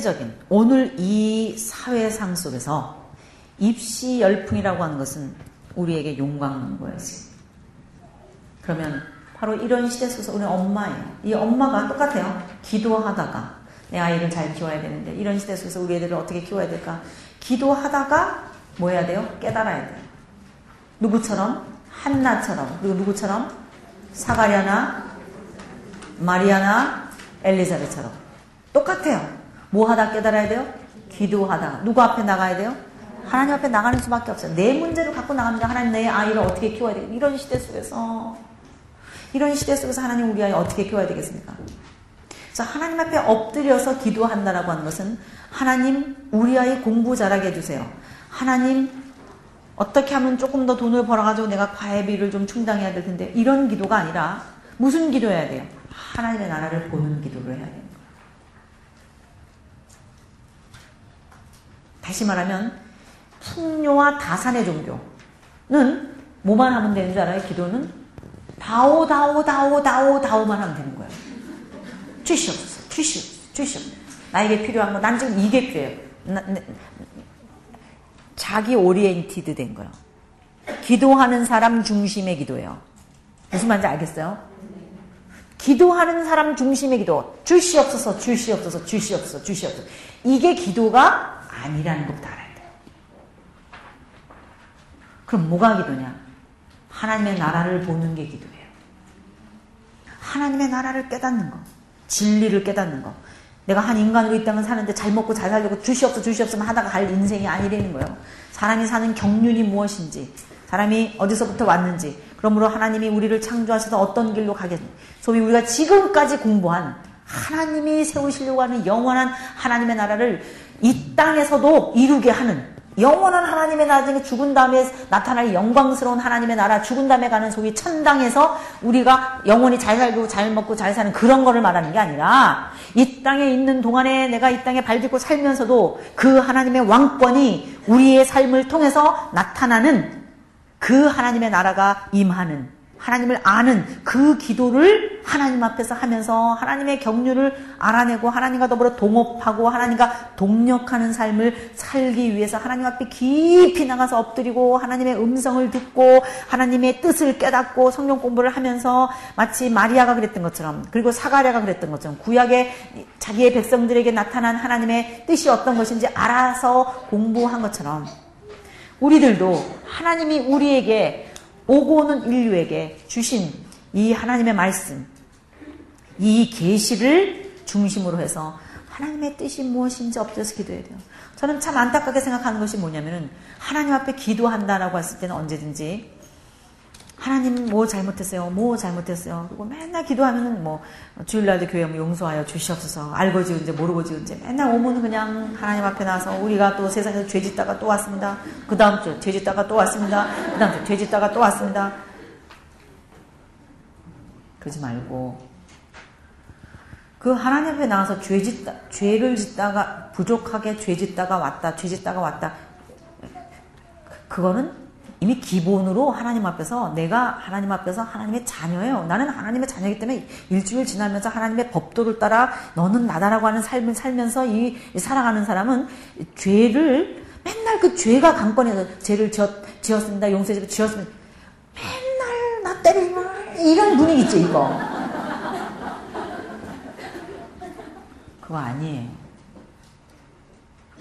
시대적인 오늘 이 사회상 속에서 입시 열풍이라고 하는 것은 우리에게 용광인 거예요. 그러면 바로 이런 시대 속에서 우리 엄마예요. 이 엄마가 똑같아요. 기도하다가 내 아이를 잘 키워야 되는데 이런 시대 속에서 우리 애들을 어떻게 키워야 될까? 기도하다가 뭐 해야 돼요? 깨달아야 돼요. 누구처럼? 한나처럼. 그리고 누구처럼? 사가랴나, 마리아나, 엘리자베처럼. 똑같아요. 뭐 하다 깨달아야 돼요? 기도하다. 누구 앞에 나가야 돼요? 하나님 앞에 나가는 수밖에 없어요. 내 문제를 갖고 나갑니다. 하나님 내 아이를 어떻게 키워야 돼? 이런 시대 속에서 이런 시대 속에서 하나님 우리 아이 어떻게 키워야 되겠습니까? 그래서 하나님 앞에 엎드려서 기도한다라고 하는 것은 하나님 우리 아이 공부 잘하게 해주세요. 하나님 어떻게 하면 조금 더 돈을 벌어가지고 내가 과외비를 좀 충당해야 될 텐데 이런 기도가 아니라 무슨 기도해야 돼요? 하나님의 나라를 보는 기도를 해야 돼요. 다시 말하면 풍요와 다산의 종교는 뭐만 하면 되는 줄 알아요? 기도는 다오 다오 다오 다오 다오만 하면 되는 거예요. 주시옵소서 주시옵소서 주시옵소서 나에게 필요한 거 난 지금 이게 필요해요. 나, 나, 자기 oriented 된 거예요. 기도하는 사람 중심의 기도예요. 무슨 말인지 알겠어요? 기도하는 사람 중심의 기도. 주시옵소서, 주시옵소서, 주시옵소서, 주시옵소서. 이게 기도가 아니라는 것부터 알아야 돼요. 그럼 뭐가 기도냐? 하나님의 나라를 보는 게 기도예요. 하나님의 나라를 깨닫는 거. 진리를 깨닫는 거. 내가 한 인간으로 이 땅을 사는데 잘 먹고 잘 살려고 주시옵소서 주시옵소서 하다가 갈 인생이 아니라는 거예요. 사람이 사는 경륜이 무엇인지, 사람이 어디서부터 왔는지, 그러므로 하나님이 우리를 창조하셔서 어떤 길로 가겠는지, 소위 우리가 지금까지 공부한 하나님이 세우시려고 하는 영원한 하나님의 나라를 이 땅에서도 이루게 하는 영원한 하나님의 나중에 죽은 다음에 나타날 영광스러운 하나님의 나라 죽은 다음에 가는 소위 천당에서 우리가 영원히 잘 살고 잘 먹고 잘 사는 그런 거를 말하는 게 아니라 이 땅에 있는 동안에 내가 이 땅에 발 딛고 살면서도 그 하나님의 왕권이 우리의 삶을 통해서 나타나는 그 하나님의 나라가 임하는 하나님을 아는 그 기도를 하나님 앞에서 하면서 하나님의 경륜을 알아내고 하나님과 더불어 동업하고 하나님과 동력하는 삶을 살기 위해서 하나님 앞에 깊이 나가서 엎드리고 하나님의 음성을 듣고 하나님의 뜻을 깨닫고 성경 공부를 하면서 마치 마리아가 그랬던 것처럼 그리고 사가랴가 그랬던 것처럼 구약의 자기의 백성들에게 나타난 하나님의 뜻이 어떤 것인지 알아서 공부한 것처럼 우리들도 하나님이 우리에게 오고 오는 인류에게 주신 이 하나님의 말씀, 이 계시를 중심으로 해서 하나님의 뜻이 무엇인지 엎드려서 기도해야 돼요. 저는 참 안타깝게 생각하는 것이 뭐냐면은 하나님 앞에 기도한다라고 했을 때는 언제든지 하나님 뭐 잘못했어요? 뭐 잘못했어요? 그리고 맨날 기도하면은 뭐 주일날도 교회 오면 용서하여 주시옵소서. 알고 지은지 모르고 지은지 맨날 오면은 그냥 하나님 앞에 나서 우리가 또 세상에서 죄 짓다가 또 왔습니다. 그 다음 주 죄 짓다가 또 왔습니다. 그 다음 주 죄 짓다가 또 왔습니다. 그러지 말고 그 하나님 앞에 나와서 죄 짓다 죄를 짓다가 부족하게 죄 짓다가 왔다 죄 짓다가 왔다 그거는 이미 기본으로 하나님 앞에서 내가 하나님 앞에서 하나님의 자녀예요. 나는 하나님의 자녀이기 때문에 일주일 지나면서 하나님의 법도를 따라 너는 나다라고 하는 삶을 살면서 이 살아가는 사람은 죄를 맨날 그 죄가 강권해서 죄를 지었, 지었습니다. 용서해 지었습니다. 때리지만 이런 분위기 있죠 이거. 그거 아니에요.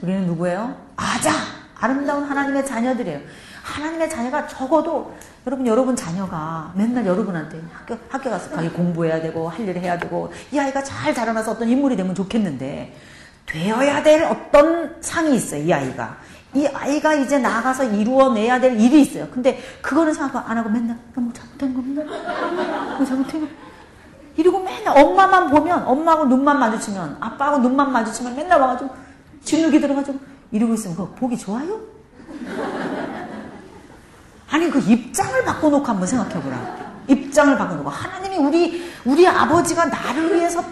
우리는 누구예요? 아자! 아름다운 하나님의 자녀들이에요. 하나님의 자녀가 적어도 여러분 여러분 자녀가 맨날 여러분한테 학교 학교 가서 가기 공부해야 되고 할 일을 해야 되고 이 아이가 잘 자라나서 어떤 인물이 되면 좋겠는데 되어야 될 어떤 상이 있어요 이 아이가 이 아이가 이제 나가서 이루어내야 될 일이 있어요 근데 그거는 생각 안 하고 맨날 뭐 잘못된 겁니다 뭐 잘못된 거 이러고 맨날 엄마만 보면 엄마하고 눈만 마주치면 아빠하고 눈만 마주치면 맨날 와가지고 진흙이 들어가지고 이러고 있으면 그거 보기 좋아요? 아니 그 입장을 바꿔놓고 한번 생각해보라. 입장을 바꿔놓고 하나님이 우리 우리 아버지가 나를 위해서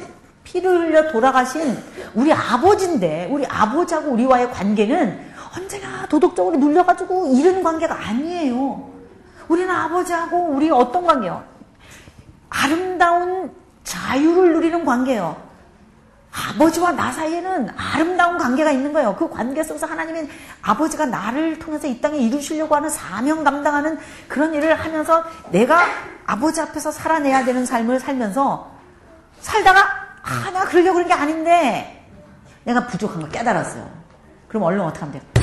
피를 흘려 돌아가신 우리 아버지인데 우리 아버지하고 우리와의 관계는 언제나 도덕적으로 눌려가지고 이런 관계가 아니에요. 우리는 아버지하고 우리 어떤 관계요? 아름다운 자유를 누리는 관계요. 아버지와 나 사이에는 아름다운 관계가 있는 거예요. 그 관계 속에서 하나님은 아버지가 나를 통해서 이 땅에 이루시려고 하는 사명 감당하는 그런 일을 하면서 내가 아버지 앞에서 살아내야 되는 삶을 살면서 살다가 아, 내가 그러려고 그런 게 아닌데 내가 부족한 걸 깨달았어요. 그럼 얼른 어떻게 하면 돼요?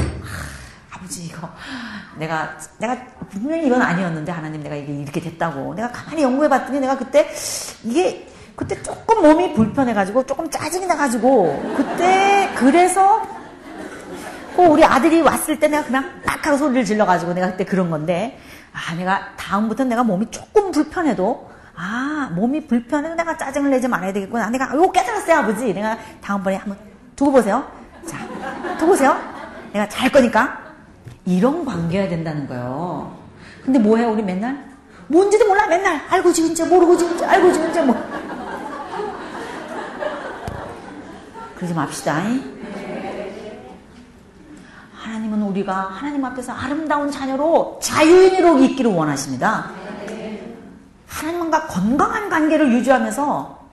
아, 아버지 이거. 내가 내가 분명히 이건 아니었는데 하나님 내가 이게 이렇게 됐다고. 내가 가만히 연구해 봤더니 내가 그때 이게 그때 조금 몸이 불편해가지고 조금 짜증이 나가지고 그때 그래서 꼭 우리 아들이 왔을 때 내가 그냥 딱 하고 소리를 질러가지고 내가 그때 그런 건데 아 내가 다음부터 내가 몸이 조금 불편해도 아 몸이 불편해도 내가 짜증을 내지 말아야 되겠구나. 내가 이거 깨달았어요 아버지. 내가 다음번에 한번 두고 보세요. 자 두고 보세요. 내가 잘 거니까 이런 관계가 된다는 거예요 근데 뭐해 우리 맨날 뭔지도 몰라 맨날 알고 지은지 모르고 지은지 알고 지은지 뭐 그러지 맙시다. 하나님은 우리가 하나님 앞에서 아름다운 자녀로 자유인으로 있기를 원하십니다. 하나님과 건강한 관계를 유지하면서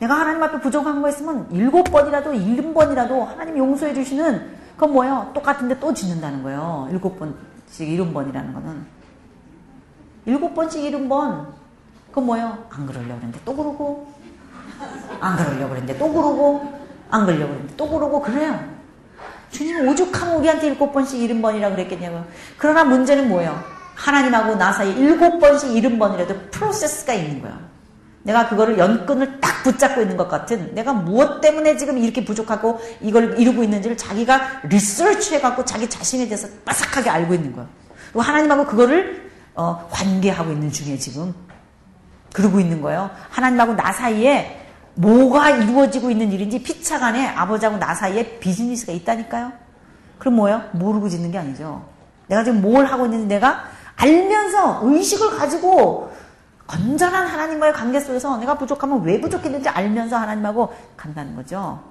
내가 하나님 앞에 부족한 거 있으면 일곱 번이라도 일흔 번이라도 하나님 용서해 주시는 그건 뭐예요? 똑같은데 또 짓는다는 거예요. 일곱 번씩 일흔 번이라는 거는 일곱 번씩 일흔 번 그건 뭐예요? 안 그러려고 그랬는데 또 그러고 안 그러려고 그랬는데 또 그러고 안 그러려고 그랬는데 또 그러고 그래요. 주님 오죽하면 우리한테 일곱 번씩 일흔 번이라고 그랬겠냐고. 그러나 문제는 뭐예요? 하나님하고 나 사이 일곱 번씩 일흔 번이라도 프로세스가 있는 거예요. 내가 그거를 연끈을 딱 붙잡고 있는 것 같은 내가 무엇 때문에 지금 이렇게 부족하고 이걸 이루고 있는지를 자기가 리서치 해갖고 자기 자신에 대해서 빠삭하게 알고 있는 거예요. 그리고 하나님하고 그거를 어, 관계하고 있는 중에 지금 그러고 있는 거예요. 하나님하고 나 사이에 뭐가 이루어지고 있는 일인지 피차간에 아버지하고 나 사이에 비즈니스가 있다니까요. 그럼 뭐예요? 모르고 짓는 게 아니죠. 내가 지금 뭘 하고 있는지 내가 알면서 의식을 가지고 건전한 하나님과의 관계 속에서 내가 부족하면 왜 부족했는지 알면서 하나님하고 간다는 거죠.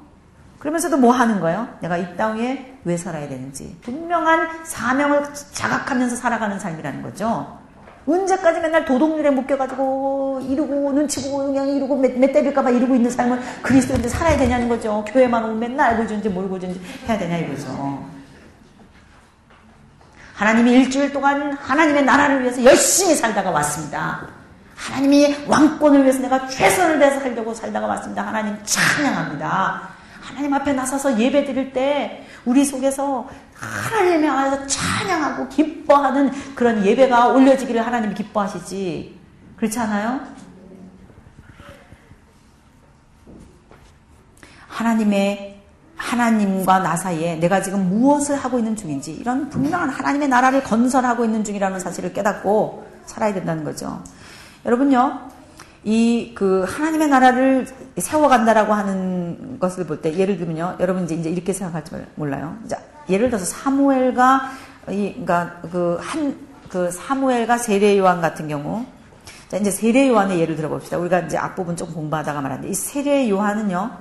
그러면서도 뭐 하는 거예요? 내가 이 땅에 왜 살아야 되는지 분명한 사명을 자각하면서 살아가는 삶이라는 거죠. 언제까지 맨날 도덕률에 묶여가지고 이루고 눈치 보고 그냥 이루고 몇, 몇 때릴까봐 이루고 있는 삶을 그리스도인데 살아야 되냐는 거죠. 교회만 오면 맨날 알고 주는지 모르고 주는지 해야 되냐 이거죠. 하나님이 일주일 동안 하나님의 나라를 위해서 열심히 살다가 왔습니다. 하나님이 왕권을 위해서 내가 최선을 다해서 살려고 살다가 왔습니다. 하나님 찬양합니다. 하나님 앞에 나서서 예배 드릴 때 우리 속에서 하나님의 안에서 찬양하고 기뻐하는 그런 예배가 올려지기를 하나님이 기뻐하시지. 그렇지 않아요? 하나님의 하나님과 나 사이에 내가 지금 무엇을 하고 있는 중인지 이런 분명한 하나님의 나라를 건설하고 있는 중이라는 사실을 깨닫고 살아야 된다는 거죠. 여러분요, 이 그 하나님의 나라를 세워간다라고 하는 것을 볼 때 예를 들면요, 여러분 이제 이렇게 생각할지 몰라요. 자, 예를 들어서 사무엘과 이 그러니까 그 한그 그 사무엘과 세례 요한 같은 경우 자, 이제 세례 요한의 예를 들어봅시다. 우리가 이제 앞부분 좀 공부하다가 말하는데 이 세례 요한은요.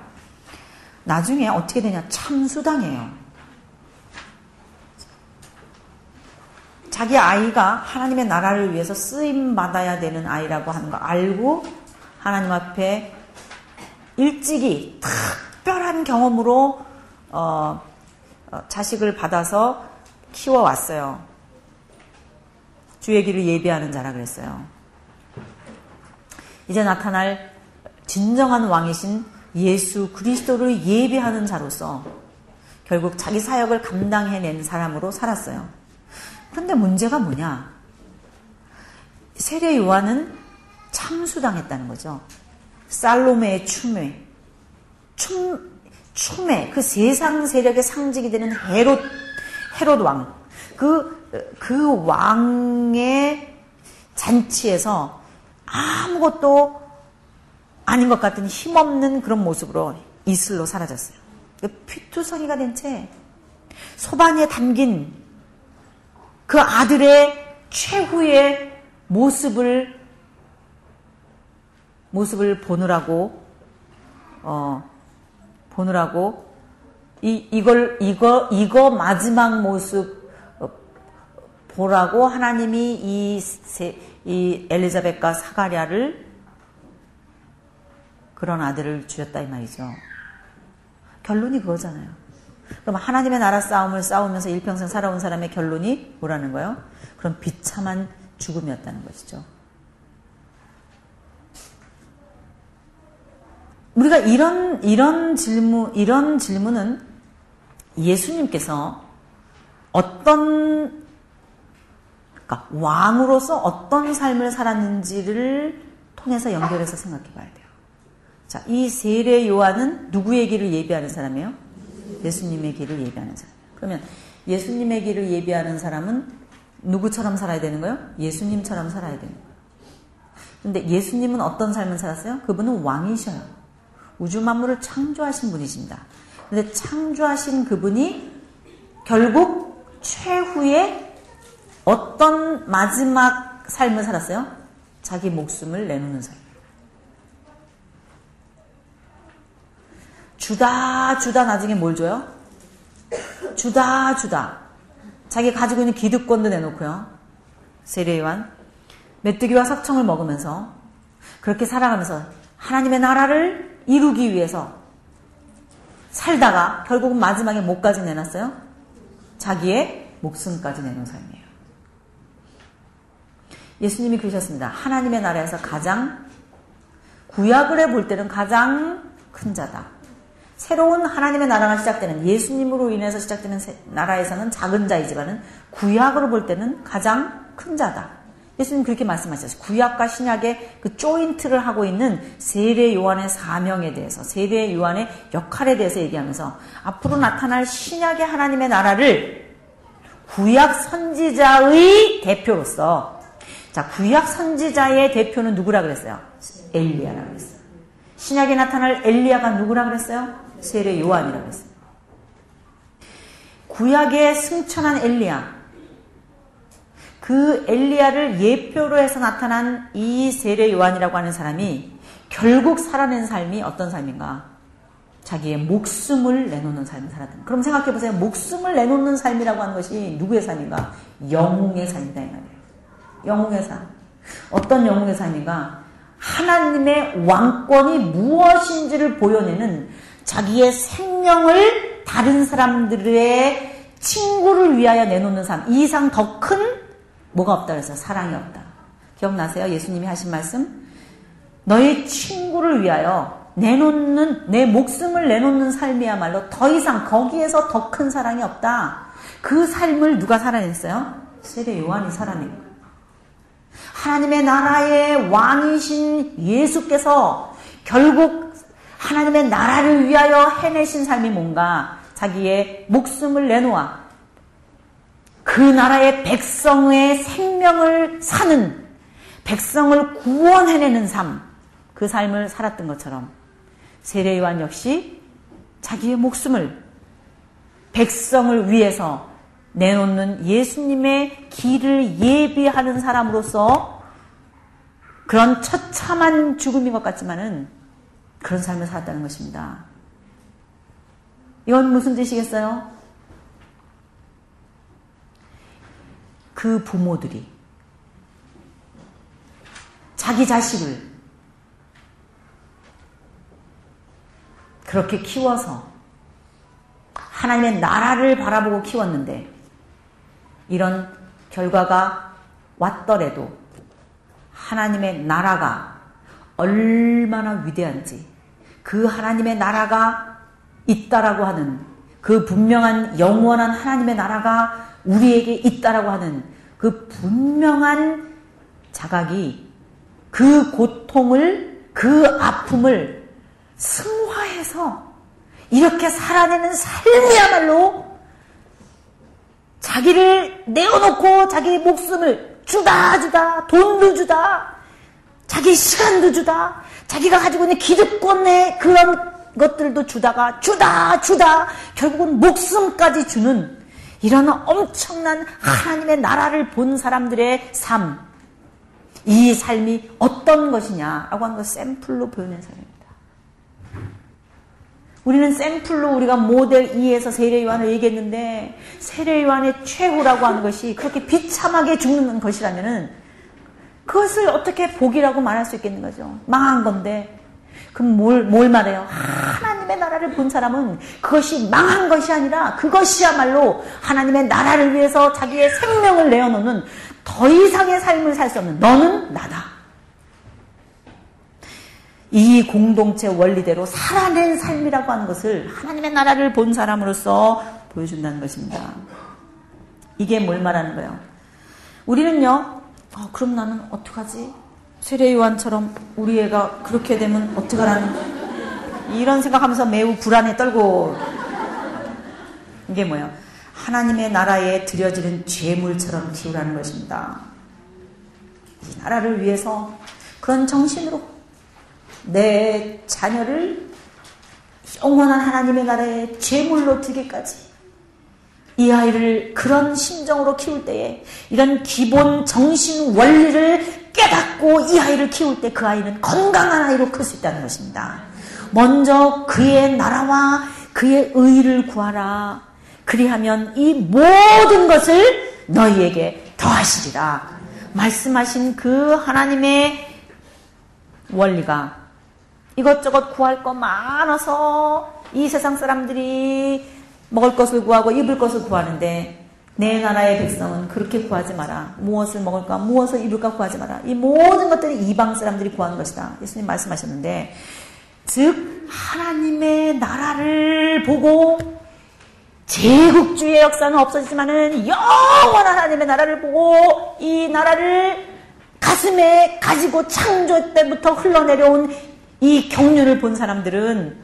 나중에 어떻게 되냐? 참수당해요. 자기 아이가 하나님의 나라를 위해서 쓰임 받아야 되는 아이라고 하는 거 알고 하나님 앞에 일찍이 특별한 경험으로 어, 어, 자식을 받아서 키워왔어요. 주의 길을 예비하는 자라 그랬어요. 이제 나타날 진정한 왕이신 예수 그리스도를 예비하는 자로서 결국 자기 사역을 감당해낸 사람으로 살았어요. 그런데 문제가 뭐냐? 세례 요한은 참수당했다는 거죠. 살로메의 춤에 춤 춤의 그 세상 세력의 상징이 되는 헤롯 헤롯 왕. 그, 그 왕의 잔치에서 아무것도 아닌 것 같은 힘없는 그런 모습으로 이슬로 사라졌어요. 피투성이가 된 채 소반에 담긴 그 아들의 최후의 모습을 모습을 보느라고 어, 보느라고 이 이걸 이거 이거 마지막 모습 어, 보라고 하나님이 이, 이 엘리자벳과 사가랴를 그런 아들을 주셨다 이 말이죠. 결론이 그거잖아요. 그럼 하나님의 나라 싸움을 싸우면서 일평생 살아온 사람의 결론이 뭐라는 거예요? 그럼 비참한 죽음이었다는 것이죠. 우리가 이런 이런 질문 이런 질문은 예수님께서 어떤 그러니까 왕으로서 어떤 삶을 살았는지를 통해서 연결해서 생각해 봐야 돼요. 자, 이 세례 요한은 누구의 길을 예비하는 사람이에요? 예수님의 길을 예비하는 사람. 그러면 예수님의 길을 예비하는 사람은 누구처럼 살아야 되는 거예요? 예수님처럼 살아야 되는 거예요. 근데 예수님은 어떤 삶을 살았어요? 그분은 왕이셔요. 우주 만물을 창조하신 분이십니다. 근데 창조하신 그분이 결국 최후의 어떤 마지막 삶을 살았어요? 자기 목숨을 내놓는 삶. 주다 주다 나중에 뭘 줘요? 주다 주다. 자기 가지고 있는 기득권도 내놓고요. 세례요한 메뚜기와 석청을 먹으면서 그렇게 살아가면서 하나님의 나라를 이루기 위해서 살다가 결국은 마지막에 목까지 내놨어요. 자기의 목숨까지 내놓은 삶이에요. 예수님이 그러셨습니다. 하나님의 나라에서 가장 구약을 해볼 때는 가장 큰 자다. 새로운 하나님의 나라가 시작되는 예수님으로 인해서 시작되는 나라에서는 작은 자이지만은 구약으로 볼 때는 가장 큰 자다. 예수님 그렇게 말씀하셨어요. 구약과 신약의 그 조인트를 하고 있는 세례 요한의 사명에 대해서, 세례 요한의 역할에 대해서 얘기하면서 앞으로 나타날 신약의 하나님의 나라를 구약 선지자의 대표로서, 자, 구약 선지자의 대표는 누구라 그랬어요? 엘리야라 그랬어요. 신약에 나타날 엘리야가 누구라 그랬어요? 세례 요한이라 그랬어요. 구약에 승천한 엘리야, 그 엘리야를 예표로 해서 나타난 이 세례 요한이라고 하는 사람이 결국 살아낸 삶이 어떤 삶인가? 자기의 목숨을 내놓는 삶을 살았던. 그럼 생각해 보세요. 목숨을 내놓는 삶이라고 하는 것이 누구의 삶인가? 영웅의 삶이다 이 말이에요. 영웅의 삶. 어떤 영웅의 삶인가? 하나님의 왕권이 무엇인지를 보여내는 자기의 생명을 다른 사람들의 친구를 위하여 내놓는 삶. 이 이상 더 큰 뭐가 없다 그래서 사랑이 없다. 기억나세요? 예수님이 하신 말씀? 너의 친구를 위하여 내놓는 내 목숨을 내놓는 삶이야말로 더 이상 거기에서 더 큰 사랑이 없다. 그 삶을 누가 살아냈어요? 세례 요한이 살아낸 거예요. 하나님의 나라의 왕이신 예수께서 결국 하나님의 나라를 위하여 해내신 삶이 뭔가 자기의 목숨을 내놓아 그 나라의 백성의 생명을 사는 백성을 구원해내는 삶, 그 삶을 살았던 것처럼 세례 요한 역시 자기의 목숨을 백성을 위해서 내놓는 예수님의 길을 예비하는 사람으로서 그런 처참한 죽음인 것 같지만은 그런 삶을 살았다는 것입니다. 이건 무슨 뜻이겠어요? 그 부모들이 자기 자식을 그렇게 키워서 하나님의 나라를 바라보고 키웠는데 이런 결과가 왔더라도 하나님의 나라가 얼마나 위대한지 그 하나님의 나라가 있다라고 하는 그 분명한 영원한 하나님의 나라가 우리에게 있다라고 하는 그 분명한 자각이 그 고통을, 그 아픔을 승화해서 이렇게 살아내는 삶이야말로 자기를 내어놓고 자기 목숨을 주다 주다 돈도 주다 자기 시간도 주다. 자기가 가지고 있는 기득권의 그런 것들도 주다가 주다 주다. 결국은 목숨까지 주는 이런 엄청난 하나님의 나라를 본 사람들의 삶, 이 삶이 어떤 것이냐라고 하는 걸 샘플로 보여낸 사람입니다. 우리는 샘플로 우리가 모델 2에서 세례 요한을 얘기했는데 세례 요한의 최후라고 하는 것이 그렇게 비참하게 죽는 것이라면은 그것을 어떻게 복이라고 말할 수 있겠는 거죠. 망한 건데. 그럼 뭘, 뭘 말해요? 하나님의 나라 나라를 본 사람은 그것이 망한 것이 아니라 그것이야말로 하나님의 나라를 위해서 자기의 생명을 내어놓는 더 이상의 삶을 살 수 없는 너는 나다. 이 공동체 원리대로 살아낸 삶이라고 하는 것을 하나님의 나라를 본 사람으로서 보여준다는 것입니다. 이게 뭘 말하는 거예요? 우리는요, 어, 그럼 나는 어떡하지? 세례 요한처럼 우리 애가 그렇게 되면 어떡하라는 이런 생각하면서 매우 불안에 떨고 이게 뭐예요? 하나님의 나라에 드려지는 죄물처럼 키우라는 것입니다. 이 나라를 위해서 그런 정신으로 내 자녀를 영원한 하나님의 나라에 죄물로 드기까지 이 아이를 그런 심정으로 키울 때에 이런 기본 정신 원리를 깨닫고 이 아이를 키울 때 그 아이는 건강한 아이로 클 수 있다는 것입니다. 먼저 그의 나라와 그의 의를 구하라. 그리하면 이 모든 것을 너희에게 더하시리라. 말씀하신 그 하나님의 원리가 이것저것 구할 거 많아서 이 세상 사람들이 먹을 것을 구하고 입을 것을 구하는데 내 나라의 백성은 그렇게 구하지 마라. 무엇을 먹을까, 무엇을 입을까 구하지 마라. 이 모든 것들이 이방 사람들이 구하는 것이다. 예수님 말씀하셨는데, 즉, 하나님의 나라를 보고, 제국주의 역사는 없어지지만은 영원한 하나님의 나라를 보고, 이 나라를 가슴에 가지고 창조 때부터 흘러내려온 이 경륜을 본 사람들은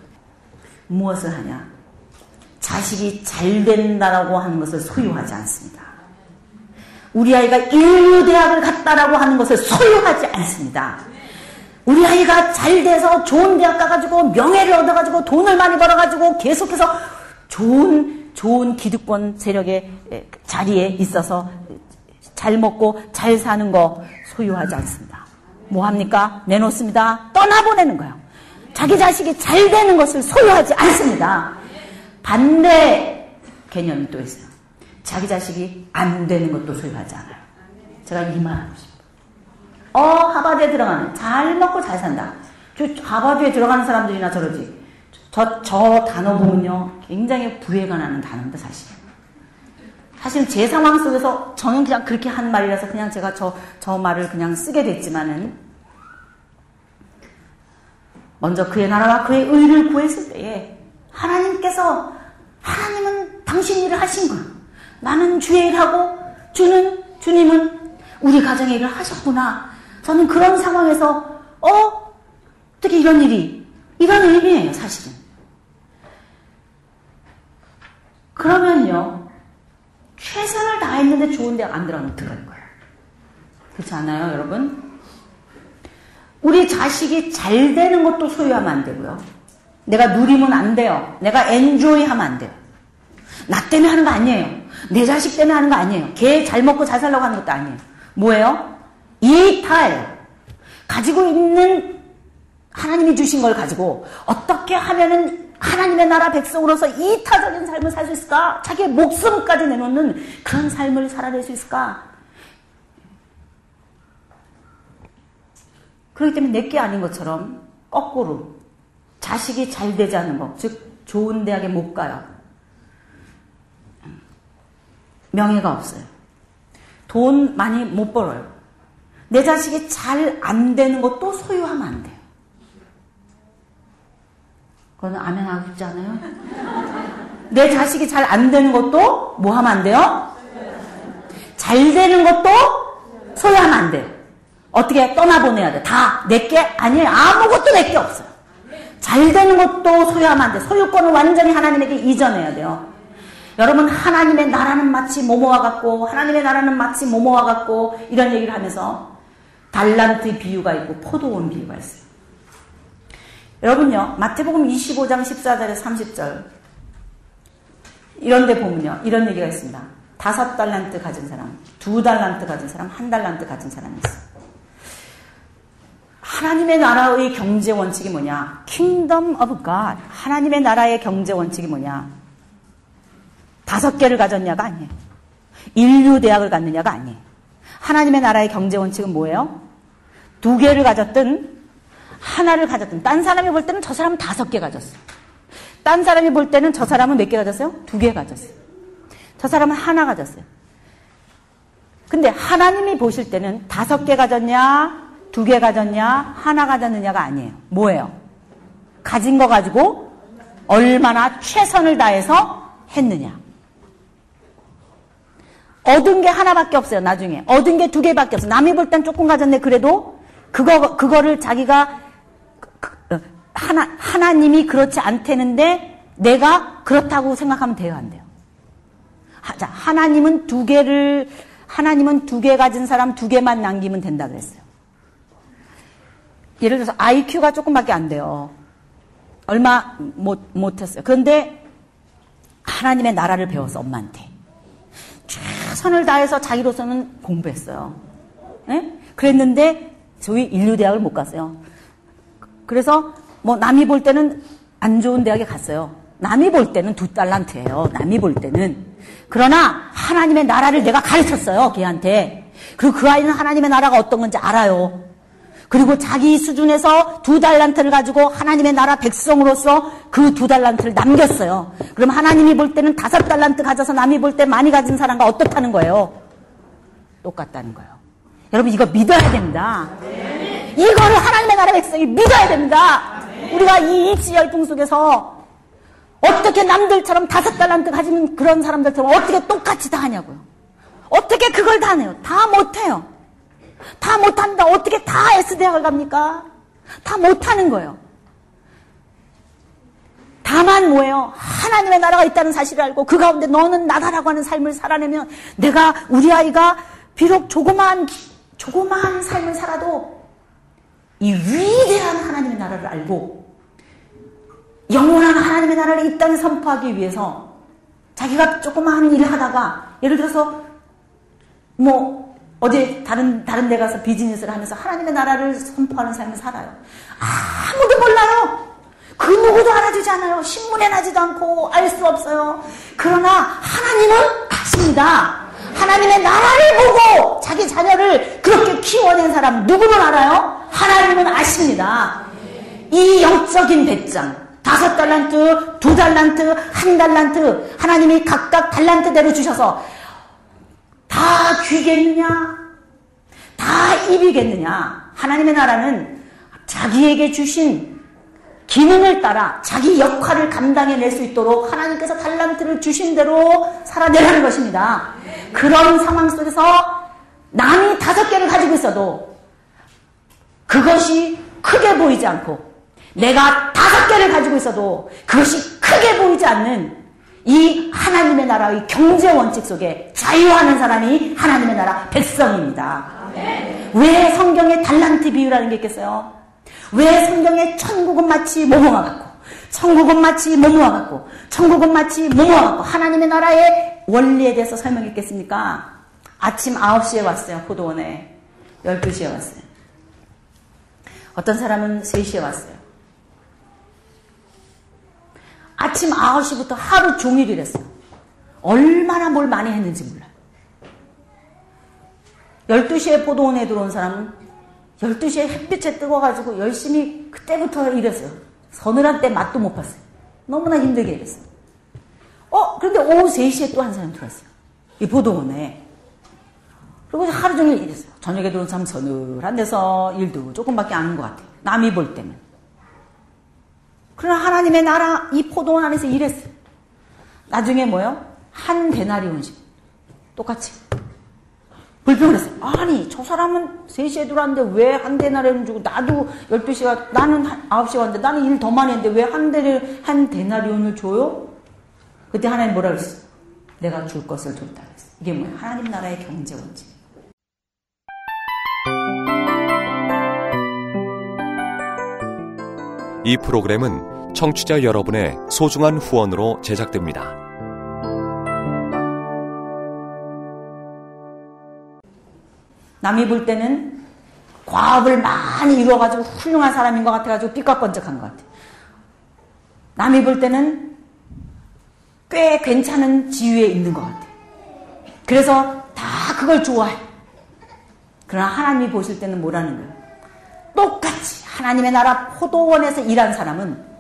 무엇을 하냐? 자식이 잘 된다라고 하는 것을 소유하지 않습니다. 우리 아이가 인류 대학을 갔다라고 하는 것을 소유하지 않습니다. 우리 아이가 잘 돼서 좋은 대학 가가지고 명예를 얻어가지고 돈을 많이 벌어가지고 계속해서 좋은, 좋은 기득권 세력의 자리에 있어서 잘 먹고 잘 사는 거 소유하지 않습니다. 뭐 합니까? 내놓습니다. 떠나보내는 거예요. 자기 자식이 잘 되는 것을 소유하지 않습니다. 반대 개념이 또 있어요. 자기 자식이 안 되는 것도 소유하지 않아요. 제가 이말 하고 싶어요. 어, 하바드에 들어가는, 잘 먹고 잘 산다. 저 하바드에 들어가는 사람들이나 저러지. 저, 저 단어 보면요. 굉장히 부해가 나는 단어입니다, 사실. 사실 제 상황 속에서 저는 그냥 그렇게 한 말이라서 그냥 제가 저, 저 말을 그냥 쓰게 됐지만은, 먼저 그의 나라와 그의 의를 구했을 때에 하나님께서 하나님은 당신 일을 하신 거야. 나는 주의 일하고 주는 주님은 우리 가정의 일을 하셨구나. 저는 그런 상황에서 어 어떻게 이런 일이 이런 의미예요 사실은. 그러면요 최선을 다했는데 좋은 데가 안 들어가면 어떡할 거예요. 그렇지 않아요 여러분? 우리 자식이 잘 되는 것도 소유하면 안 되고요. 내가 누리면 안 돼요. 내가 엔조이 하면 안 돼요. 나 때문에 하는 거 아니에요. 내 자식 때문에 하는 거 아니에요. 걔 잘 먹고 잘 살려고 하는 것도 아니에요. 뭐예요? 이타예요. 가지고 있는 하나님이 주신 걸 가지고 어떻게 하면은 하나님의 나라 백성으로서 이타적인 삶을 살 수 있을까? 자기의 목숨까지 내놓는 그런 삶을 살아낼 수 있을까? 그렇기 때문에 내게 아닌 것처럼 거꾸로 자식이 잘 되지 않는 것, 즉 좋은 대학에 못 가요. 명예가 없어요. 돈 많이 못 벌어요. 내 자식이 잘 안 되는 것도 소유하면 안 돼요. 그거는 아멘 하고 싶지 않아요? 내 자식이 잘 안 되는 것도 뭐 하면 안 돼요? 잘 되는 것도 소유하면 안 돼요. 어떻게 떠나보내야 돼. 다 내 게 아니에요. 아무것도 내 게 없어요. 잘 되는 것도 소유하면 안 돼. 소유권을 완전히 하나님에게 이전해야 돼요. 여러분 하나님의 나라는 마치 모모와 같고 하나님의 나라는 마치 모모와 같고 이런 얘기를 하면서 달란트 비유가 있고 포도원 비유가 있어요. 여러분요 마태복음 25장 14절에 30절 이런 데 보면요 이런 얘기가 있습니다. 다섯 달란트 가진 사람, 두 달란트 가진 사람, 한 달란트 가진 사람이 있어요. 하나님의 나라의 경제 원칙이 뭐냐? Kingdom of God. 하나님의 나라의 경제 원칙이 뭐냐? 다섯 개를 가졌냐가 아니에요. 인류 대학을 갔느냐가 아니에요. 하나님의 나라의 경제 원칙은 뭐예요? 두 개를 가졌든 하나를 가졌든 딴 사람이 볼 때는 저 사람은 다섯 개 가졌어. 딴 사람이 볼 때는 저 사람은 몇 개 가졌어요? 두 개 가졌어요. 저 사람은 하나 가졌어요. 근데 하나님이 보실 때는 다섯 개 가졌냐, 두 개 가졌냐, 하나 가졌느냐가 아니에요. 뭐예요? 가진 거 가지고 얼마나 최선을 다해서 했느냐. 얻은 게 하나밖에 없어요, 나중에. 얻은 게 두 개밖에 없어요. 남이 볼 땐 조금 가졌네, 그래도 그거, 그거를 자기가 그, 어, 하나, 하나님이 그렇지 않대는데 내가 그렇다고 생각하면 돼요, 안 돼요? 하, 자, 하나님은 두 개를, 하나님은 두 개 가진 사람 두 개만 남기면 된다 그랬어요. 예를 들어서 IQ가 조금밖에 안 돼요. 얼마 못, 못했어요. 그런데 하나님의 나라를 배웠어, 엄마한테. 최선을 다해서 자기로서는 공부했어요. 네? 그랬는데 저희 인류대학을 못 갔어요. 그래서 뭐 남이 볼 때는 안 좋은 대학에 갔어요. 남이 볼 때는 두 달란트예요. 남이 볼 때는. 그러나 하나님의 나라를 내가 가르쳤어요. 걔한테. 그리고 그 아이는 하나님의 나라가 어떤 건지 알아요. 그리고 자기 수준에서 두 달란트를 가지고 하나님의 나라 백성으로서 그 두 달란트를 남겼어요. 그럼 하나님이 볼 때는 다섯 달란트 가져서 남이 볼 때 많이 가진 사람과 어떻다는 거예요? 똑같다는 거예요. 여러분 이거 믿어야 됩니다. 이거를 하나님의 나라 백성이 믿어야 됩니다. 우리가 이 입시 열풍 속에서 어떻게 남들처럼 다섯 달란트 가지는 그런 사람들처럼 어떻게 똑같이 다 하냐고요. 어떻게 그걸 다 해요? 다 못해요. 다 못한다. 어떻게 다 S대학을 갑니까? 다 못하는 거예요. 다만 뭐예요? 하나님의 나라가 있다는 사실을 알고 그 가운데 너는 나다라고 하는 삶을 살아내면 내가 우리 아이가 비록 조그만 조그마한 삶을 살아도 이 위대한 하나님의 나라를 알고 영원한 하나님의 나라를 이 땅에 선포하기 위해서 자기가 조그마한 일을 하다가 예를 들어서 뭐 어디 다른 다른 데 가서 비즈니스를 하면서 하나님의 나라를 선포하는 삶을 살아요. 아무도 몰라요. 그 누구도 알아주지 않아요. 신문에 나지도 않고 알 수 없어요. 그러나 하나님은 아십니다. 하나님의 나라를 보고 자기 자녀를 그렇게 키워낸 사람 누구는 알아요? 하나님은 아십니다. 이 영적인 배짱, 다섯 달란트, 두 달란트, 한 달란트, 하나님이 각각 달란트대로 주셔서 다 귀겠느냐? 다 입이겠느냐? 하나님의 나라는 자기에게 주신 기능을 따라 자기 역할을 감당해낼 수 있도록 하나님께서 달란트를 주신 대로 살아내라는 것입니다. 그런 상황 속에서 남이 다섯 개를 가지고 있어도 그것이 크게 보이지 않고 내가 다섯 개를 가지고 있어도 그것이 크게 보이지 않는 이 하나님의 나라의 경제 원칙 속에 자유하는 사람이 하나님의 나라 백성입니다. 왜 성경에 달란트 비유라는 게 있겠어요? 왜 성경에 천국은 마치 모모와 같고 천국은 마치 모모와 같고 천국은 마치 모모와 같고 하나님의 나라의 원리에 대해서 설명했겠습니까? 아침 9시에 왔어요. 포도원에. 12시에 왔어요. 어떤 사람은 3시에 왔어요. 아침 9시부터 하루 종일 일했어요. 얼마나 뭘 많이 했는지 몰라요. 12시에 포도원에 들어온 사람은 12시에 햇빛에 뜨거워가지고 열심히 그때부터 일했어요. 서늘한 때 맛도 못 봤어요. 너무나 힘들게 일했어요. 어, 그런데 오후 3시에 또 한 사람 들어왔어요. 이 포도원에. 그리고 하루 종일 일했어요. 저녁에 들어온 사람 서늘한 데서 일도 조금밖에 안 한 것 같아요. 남이 볼 때는. 그러나 하나님의 나라 이 포도원 안에서 일했어요. 나중에 뭐요? 한 데나리온씩. 똑같이. 불평을 했어요. 아니, 저 사람은 3시에 들어왔는데 왜한 데나리온 주고 나도 12시가, 나는 9시에 왔는데 나는 일 더 많이 했는데 왜한 데를, 한 데나리온을 줘요? 그때 하나님 뭐라 그랬어요? 내가 줄 것을 줬다 그랬어요. 이게 뭐예요? 하나님 나라의 경제 원칙. 이 프로그램은 청취자 여러분의 소중한 후원으로 제작됩니다. 남이 볼 때는 과업을 많이 이루어가지고 훌륭한 사람인 것 같아가지고 삐까번쩍한 것 같아. 남이 볼 때는 꽤 괜찮은 지위에 있는 것 같아. 그래서 다 그걸 좋아해. 그러나 하나님이 보실 때는 뭐라는 거예요? 똑같이 하나님의 나라 포도원에서 일한 사람은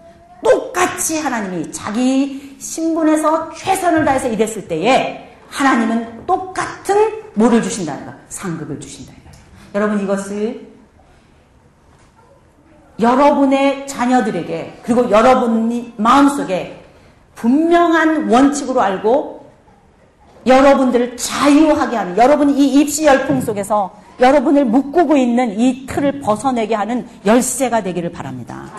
똑같이 하나님이 자기 신분에서 최선을 다해서 일했을 때에 하나님은 똑같은 뭐를 주신다는 거 상급을 주신다는 거예요. 여러분 이것을 여러분의 자녀들에게 그리고 여러분 마음속에 분명한 원칙으로 알고 여러분들을 자유하게 하는 여러분이 이 입시 열풍 속에서 여러분을 묶고 있는 이 틀을 벗어내게 하는 열쇠가 되기를 바랍니다.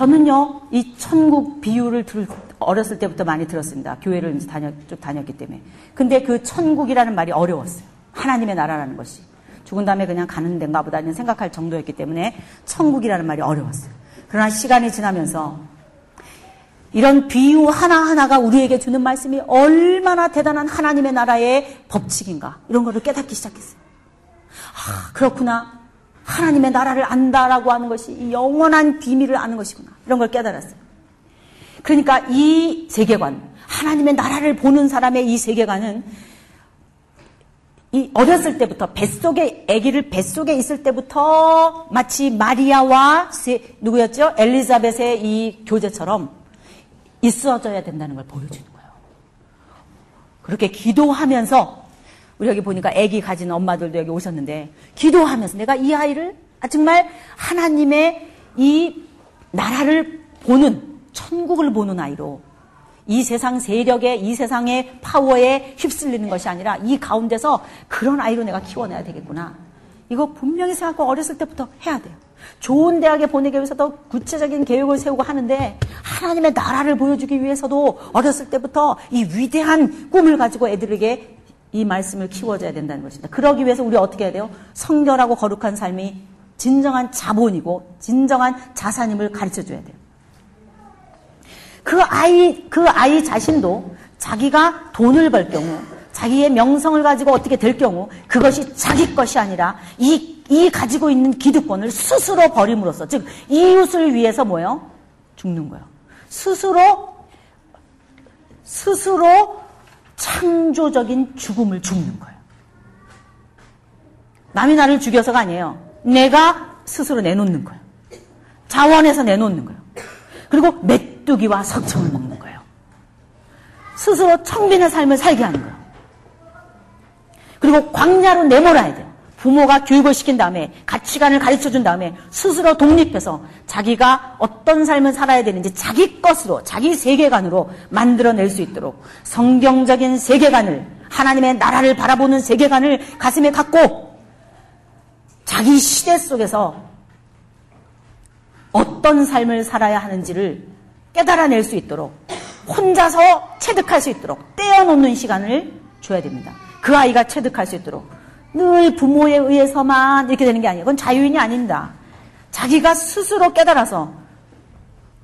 저는요, 이 천국 비유를 들, 어렸을 때부터 많이 들었습니다. 교회를 이제 다녔, 쭉 다녔기 때문에. 근데 그 천국이라는 말이 어려웠어요. 하나님의 나라라는 것이. 죽은 다음에 그냥 가는 데인가 보다 는 생각할 정도였기 때문에 천국이라는 말이 어려웠어요. 그러나 시간이 지나면서 이런 비유 하나하나가 우리에게 주는 말씀이 얼마나 대단한 하나님의 나라의 법칙인가. 이런 거를 깨닫기 시작했어요. 아, 그렇구나. 하나님의 나라를 안다라고 하는 것이 영원한 비밀을 아는 것이구나. 이런 걸 깨달았어요. 그러니까 이 세계관, 하나님의 나라를 보는 사람의 이 세계관은 이 어렸을 때부터 뱃속에 아기를 뱃속에 있을 때부터 마치 마리아와 세, 누구였죠? 엘리자벳의 이 교제처럼 있어져야 된다는 걸 보여주는 거예요. 그렇게 기도하면서 우리 여기 보니까 아기 가진 엄마들도 여기 오셨는데 기도하면서 내가 이 아이를 정말 하나님의 이 나라를 보는 천국을 보는 아이로 이 세상 세력에 이 세상의 파워에 휩쓸리는 것이 아니라 이 가운데서 그런 아이로 내가 키워내야 되겠구나. 이거 분명히 생각하고 어렸을 때부터 해야 돼요. 좋은 대학에 보내기 위해서도 구체적인 계획을 세우고 하는데 하나님의 나라를 보여주기 위해서도 어렸을 때부터 이 위대한 꿈을 가지고 애들에게 이 말씀을 키워줘야 된다는 것입니다. 그러기 위해서 우리 어떻게 해야 돼요? 성결하고 거룩한 삶이 진정한 자본이고 진정한 자산임을 가르쳐 줘야 돼요. 그 아이, 그 아이 자신도 자기가 돈을 벌 경우, 자기의 명성을 가지고 어떻게 될 경우, 그것이 자기 것이 아니라 이, 이 가지고 있는 기득권을 스스로 버림으로써, 즉, 이웃을 위해서 뭐요? 죽는 거예요. 스스로, 스스로 창조적인 죽음을 죽는 거예요. 남이 나를 죽여서가 아니에요. 내가 스스로 내놓는 거예요. 자원해서 내놓는 거예요. 그리고 메뚜기와 석청을 먹는 거예요. 스스로 청빈의 삶을 살게 하는 거예요. 그리고 광야로 내몰아야 돼요. 부모가 교육을 시킨 다음에 가치관을 가르쳐 준 다음에 스스로 독립해서 자기가 어떤 삶을 살아야 되는지 자기 것으로 자기 세계관으로 만들어낼 수 있도록 성경적인 세계관을 하나님의 나라를 바라보는 세계관을 가슴에 갖고 자기 시대 속에서 어떤 삶을 살아야 하는지를 깨달아낼 수 있도록 혼자서 체득할 수 있도록 떼어놓는 시간을 줘야 됩니다. 그 아이가 체득할 수 있도록 늘 부모에 의해서만 이렇게 되는 게 아니에요. 그건 자유인이 아닙니다. 자기가 스스로 깨달아서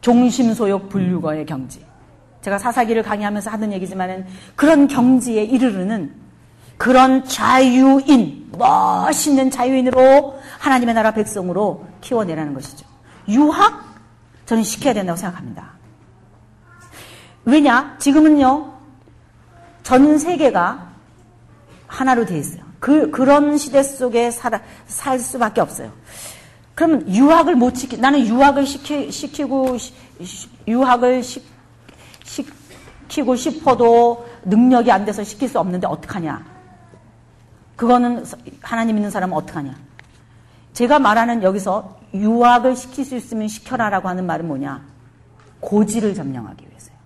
종심소욕 분류거의 경지. 제가 사사기를 강의하면서 하는 얘기지만은 그런 경지에 이르르는 그런 자유인, 멋있는 자유인으로 하나님의 나라 백성으로 키워내라는 것이죠. 유학? 저는 시켜야 된다고 생각합니다. 왜냐? 지금은요, 전 세계가 하나로 되어 있어요. 그, 그런 시대 속에 살, 살 수밖에 없어요. 그러면 유학을 못 시키, 나는 유학을 시키, 시키고, 시, 유학을 시, 시키고 싶어도 능력이 안 돼서 시킬 수 없는데 어떡하냐. 그거는 하나님 있는 사람은 어떡하냐. 제가 말하는 여기서 유학을 시킬 수 있으면 시켜라라고 하는 말은 뭐냐. 고지를 점령하기 위해서요.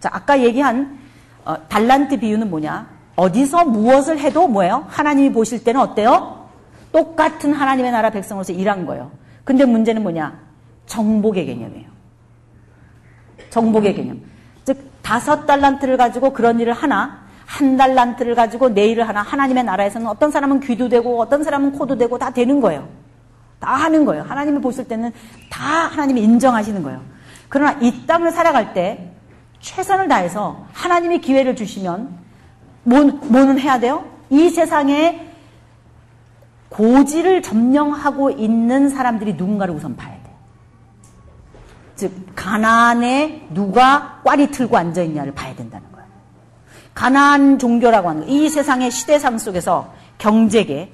자, 아까 얘기한 어, 달란트 비유는 뭐냐. 어디서 무엇을 해도 뭐예요? 하나님이 보실 때는 어때요? 똑같은 하나님의 나라 백성으로서 일한 거예요. 근데 문제는 뭐냐? 정복의 개념이에요. 정복의 개념. 즉, 다섯 달란트를 가지고 그런 일을 하나, 한 달란트를 가지고 내 일을 하나, 하나님의 나라에서는 어떤 사람은 귀도 되고, 어떤 사람은 코도 되고, 다 되는 거예요. 다 하는 거예요. 하나님이 보실 때는 다 하나님이 인정하시는 거예요. 그러나 이 땅을 살아갈 때 최선을 다해서 하나님이 기회를 주시면 뭐, 뭐는 해야 돼요? 이 세상에 고지를 점령하고 있는 사람들이 누군가를 우선 봐야 돼. 즉, 가난에 누가 꽈리 틀고 앉아있냐를 봐야 된다는 거예요. 가난 종교라고 하는 거. 이 세상의 시대상 속에서 경제계,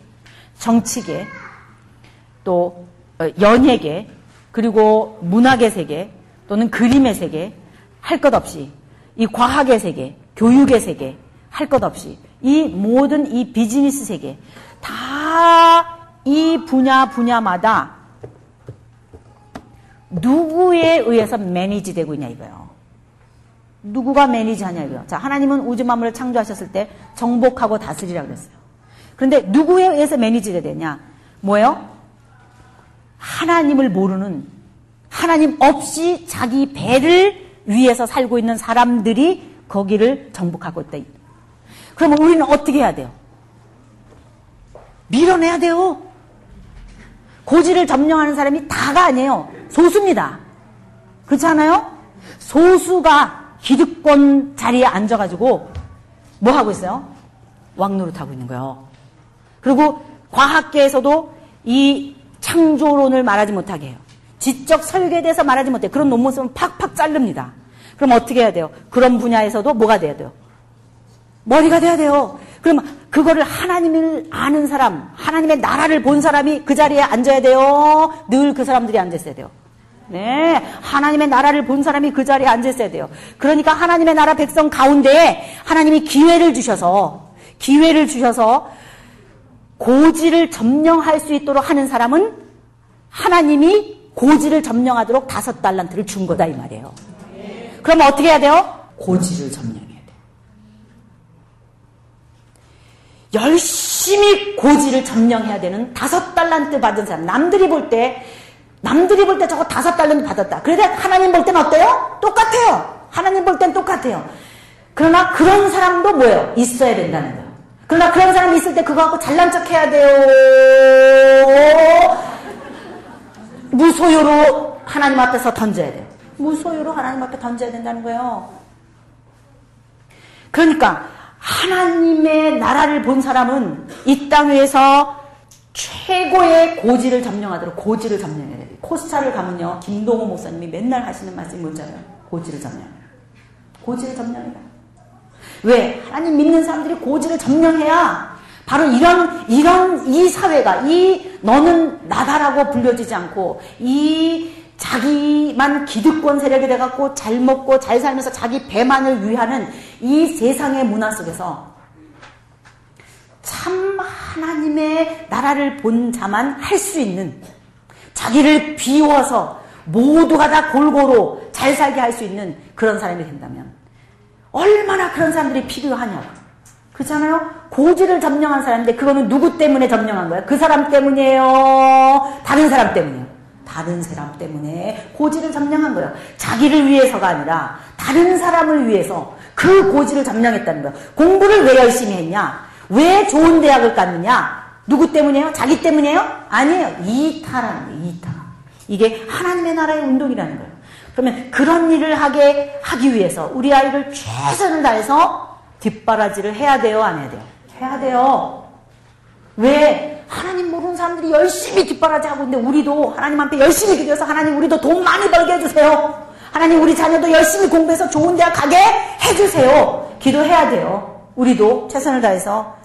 정치계, 또 어, 연예계, 그리고 문학의 세계, 또는 그림의 세계, 할 것 없이, 이 과학의 세계, 교육의 세계, 할 것 없이, 이 모든 이 비즈니스 세계, 다 이 분야 분야마다 누구에 의해서 매니지 되고 있냐 이거예요. 누구가 매니지 하냐 이거예요. 자, 하나님은 우주 만물을 창조하셨을 때 정복하고 다스리라 그랬어요. 그런데 누구에 의해서 매니지가 되냐? 뭐예요? 하나님을 모르는 하나님 없이 자기 배를 위해서 살고 있는 사람들이 거기를 정복하고 있다. 그러면 우리는 어떻게 해야 돼요? 밀어내야 돼요. 고지를 점령하는 사람이 다가 아니에요. 소수입니다. 그렇지 않아요? 소수가 기득권 자리에 앉아가지고 뭐 하고 있어요? 왕노릇 하고 있는 거예요. 그리고 과학계에서도 이 창조론을 말하지 못하게 해요. 지적 설계에 대해서 말하지 못해. 그런 논문 쓰면 팍팍 자릅니다. 그럼 어떻게 해야 돼요? 그런 분야에서도 뭐가 돼야 돼요? 머리가 돼야 돼요. 그러면 그거를 하나님을 아는 사람, 하나님의 나라를 본 사람이 그 자리에 앉아야 돼요. 늘 그 사람들이 앉아 있어야 돼요. 네. 하나님의 나라를 본 사람이 그 자리에 앉아 있어야 돼요. 그러니까 하나님의 나라 백성 가운데 하나님이 기회를 주셔서, 기회를 주셔서 고지를 점령할 수 있도록 하는 사람은 하나님이 고지를 점령하도록 다섯 달란트를 준 거다 이 말이에요. 그럼 어떻게 해야 돼요? 고지를 점령해야 돼. 열심히 고지를 점령해야 되는 다섯 달란트 받은 사람. 남들이 볼 때, 남들이 볼 때 저거 다섯 달란트 받았다. 그래도 하나님 볼 땐 어때요? 똑같아요. 하나님 볼 땐 똑같아요. 그러나 그런 사람도 뭐예요? 있어야 된다는 거예요. 그러나 그런 사람이 있을 때 그거 갖고 잘난 척 해야 돼요. 무소유로 하나님 앞에서 던져야 돼요. 무소유로 하나님 앞에 던져야 된다는 거예요. 그러니까 하나님의 나라를 본 사람은 이 땅 위에서 최고의 고지를 점령하도록 고지를 점령해야 돼요. 코스타를 가면요. 김동호 목사님이 맨날 하시는 말씀이 뭔지 알아요? 고지를 점령. 고지를 점령해라. 왜? 하나님 믿는 사람들이 고지를 점령해야 바로 이런, 이런, 이 사회가, 이, 너는 나다라고 불려지지 않고, 이 자기만 기득권 세력이 돼갖고 잘 먹고 잘 살면서 자기 배만을 위하는 이 세상의 문화 속에서 참 하나님의 나라를 본 자만 할 수 있는 자기를 비워서 모두가 다 골고루 잘 살게 할 수 있는 그런 사람이 된다면 얼마나 그런 사람들이 필요하냐고. 그렇잖아요? 고지를 점령한 사람인데 그거는 누구 때문에 점령한 거예요? 그 사람 때문이에요? 다른 사람 때문이에요? 다른 사람 때문에 고지를 점령한 거예요. 자기를 위해서가 아니라 다른 사람을 위해서 그 고지를 점령했다는 거예요. 공부를 왜 열심히 했냐? 왜 좋은 대학을 갔느냐? 누구 때문이에요? 자기 때문이에요? 아니에요. 이타라는 거예요. 이타. 이게 하나님의 나라의 운동이라는 거예요. 그러면 그런 일을 하게 하기 위해서 우리 아이를 최선을 다해서 뒷바라지를 해야 돼요? 안 해야 돼요? 해야 돼요. 왜? 하나님 모르는 사람들이 열심히 뒷바라지 하고 있는데 우리도 하나님 한테 열심히 기도해서 하나님 우리도 돈 많이 벌게 해주세요. 하나님 우리 자녀도 열심히 공부해서 좋은 대학 가게 해주세요. 기도해야 돼요. 우리도 최선을 다해서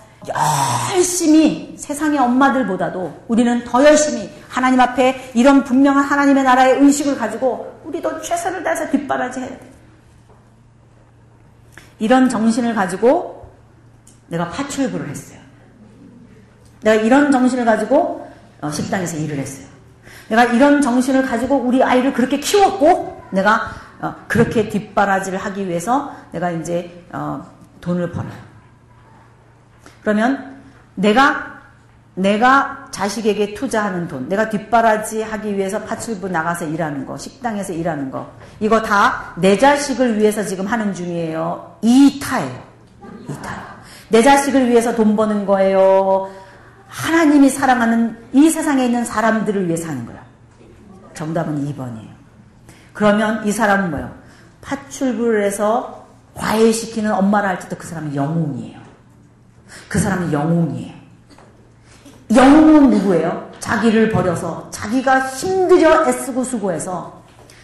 열심히 세상의 엄마들보다도 우리는 더 열심히 하나님 앞에 이런 분명한 하나님의 나라의 의식을 가지고 우리도 최선을 다해서 뒷바라지 해야 돼. 이런 정신을 가지고 내가 파출부를 했어요. 내가 이런 정신을 가지고 어, 식당에서 일을 했어요. 내가 이런 정신을 가지고 우리 아이를 그렇게 키웠고 내가 어, 그렇게 뒷바라지를 하기 위해서 내가 이제 어, 돈을 벌어요. 그러면 내가 내가 자식에게 투자하는 돈, 내가 뒷바라지 하기 위해서 파출부 나가서 일하는 거, 식당에서 일하는 거, 이거 다 내 자식을 위해서 지금 하는 중이에요. 이타예요. 이타. 내 자식을 위해서 돈 버는 거예요. 하나님이 사랑하는 이 세상에 있는 사람들을 위해서 하는 거야. 정답은 2번이에요. 그러면 이 사람은 뭐예요? 파출부를 해서 과외시키는 엄마를 할지도 그 사람은 영웅이에요. 그 사람은 영웅이에요. 영웅은 누구예요? 자기를 버려서 자기가 힘들여 애쓰고 수고해서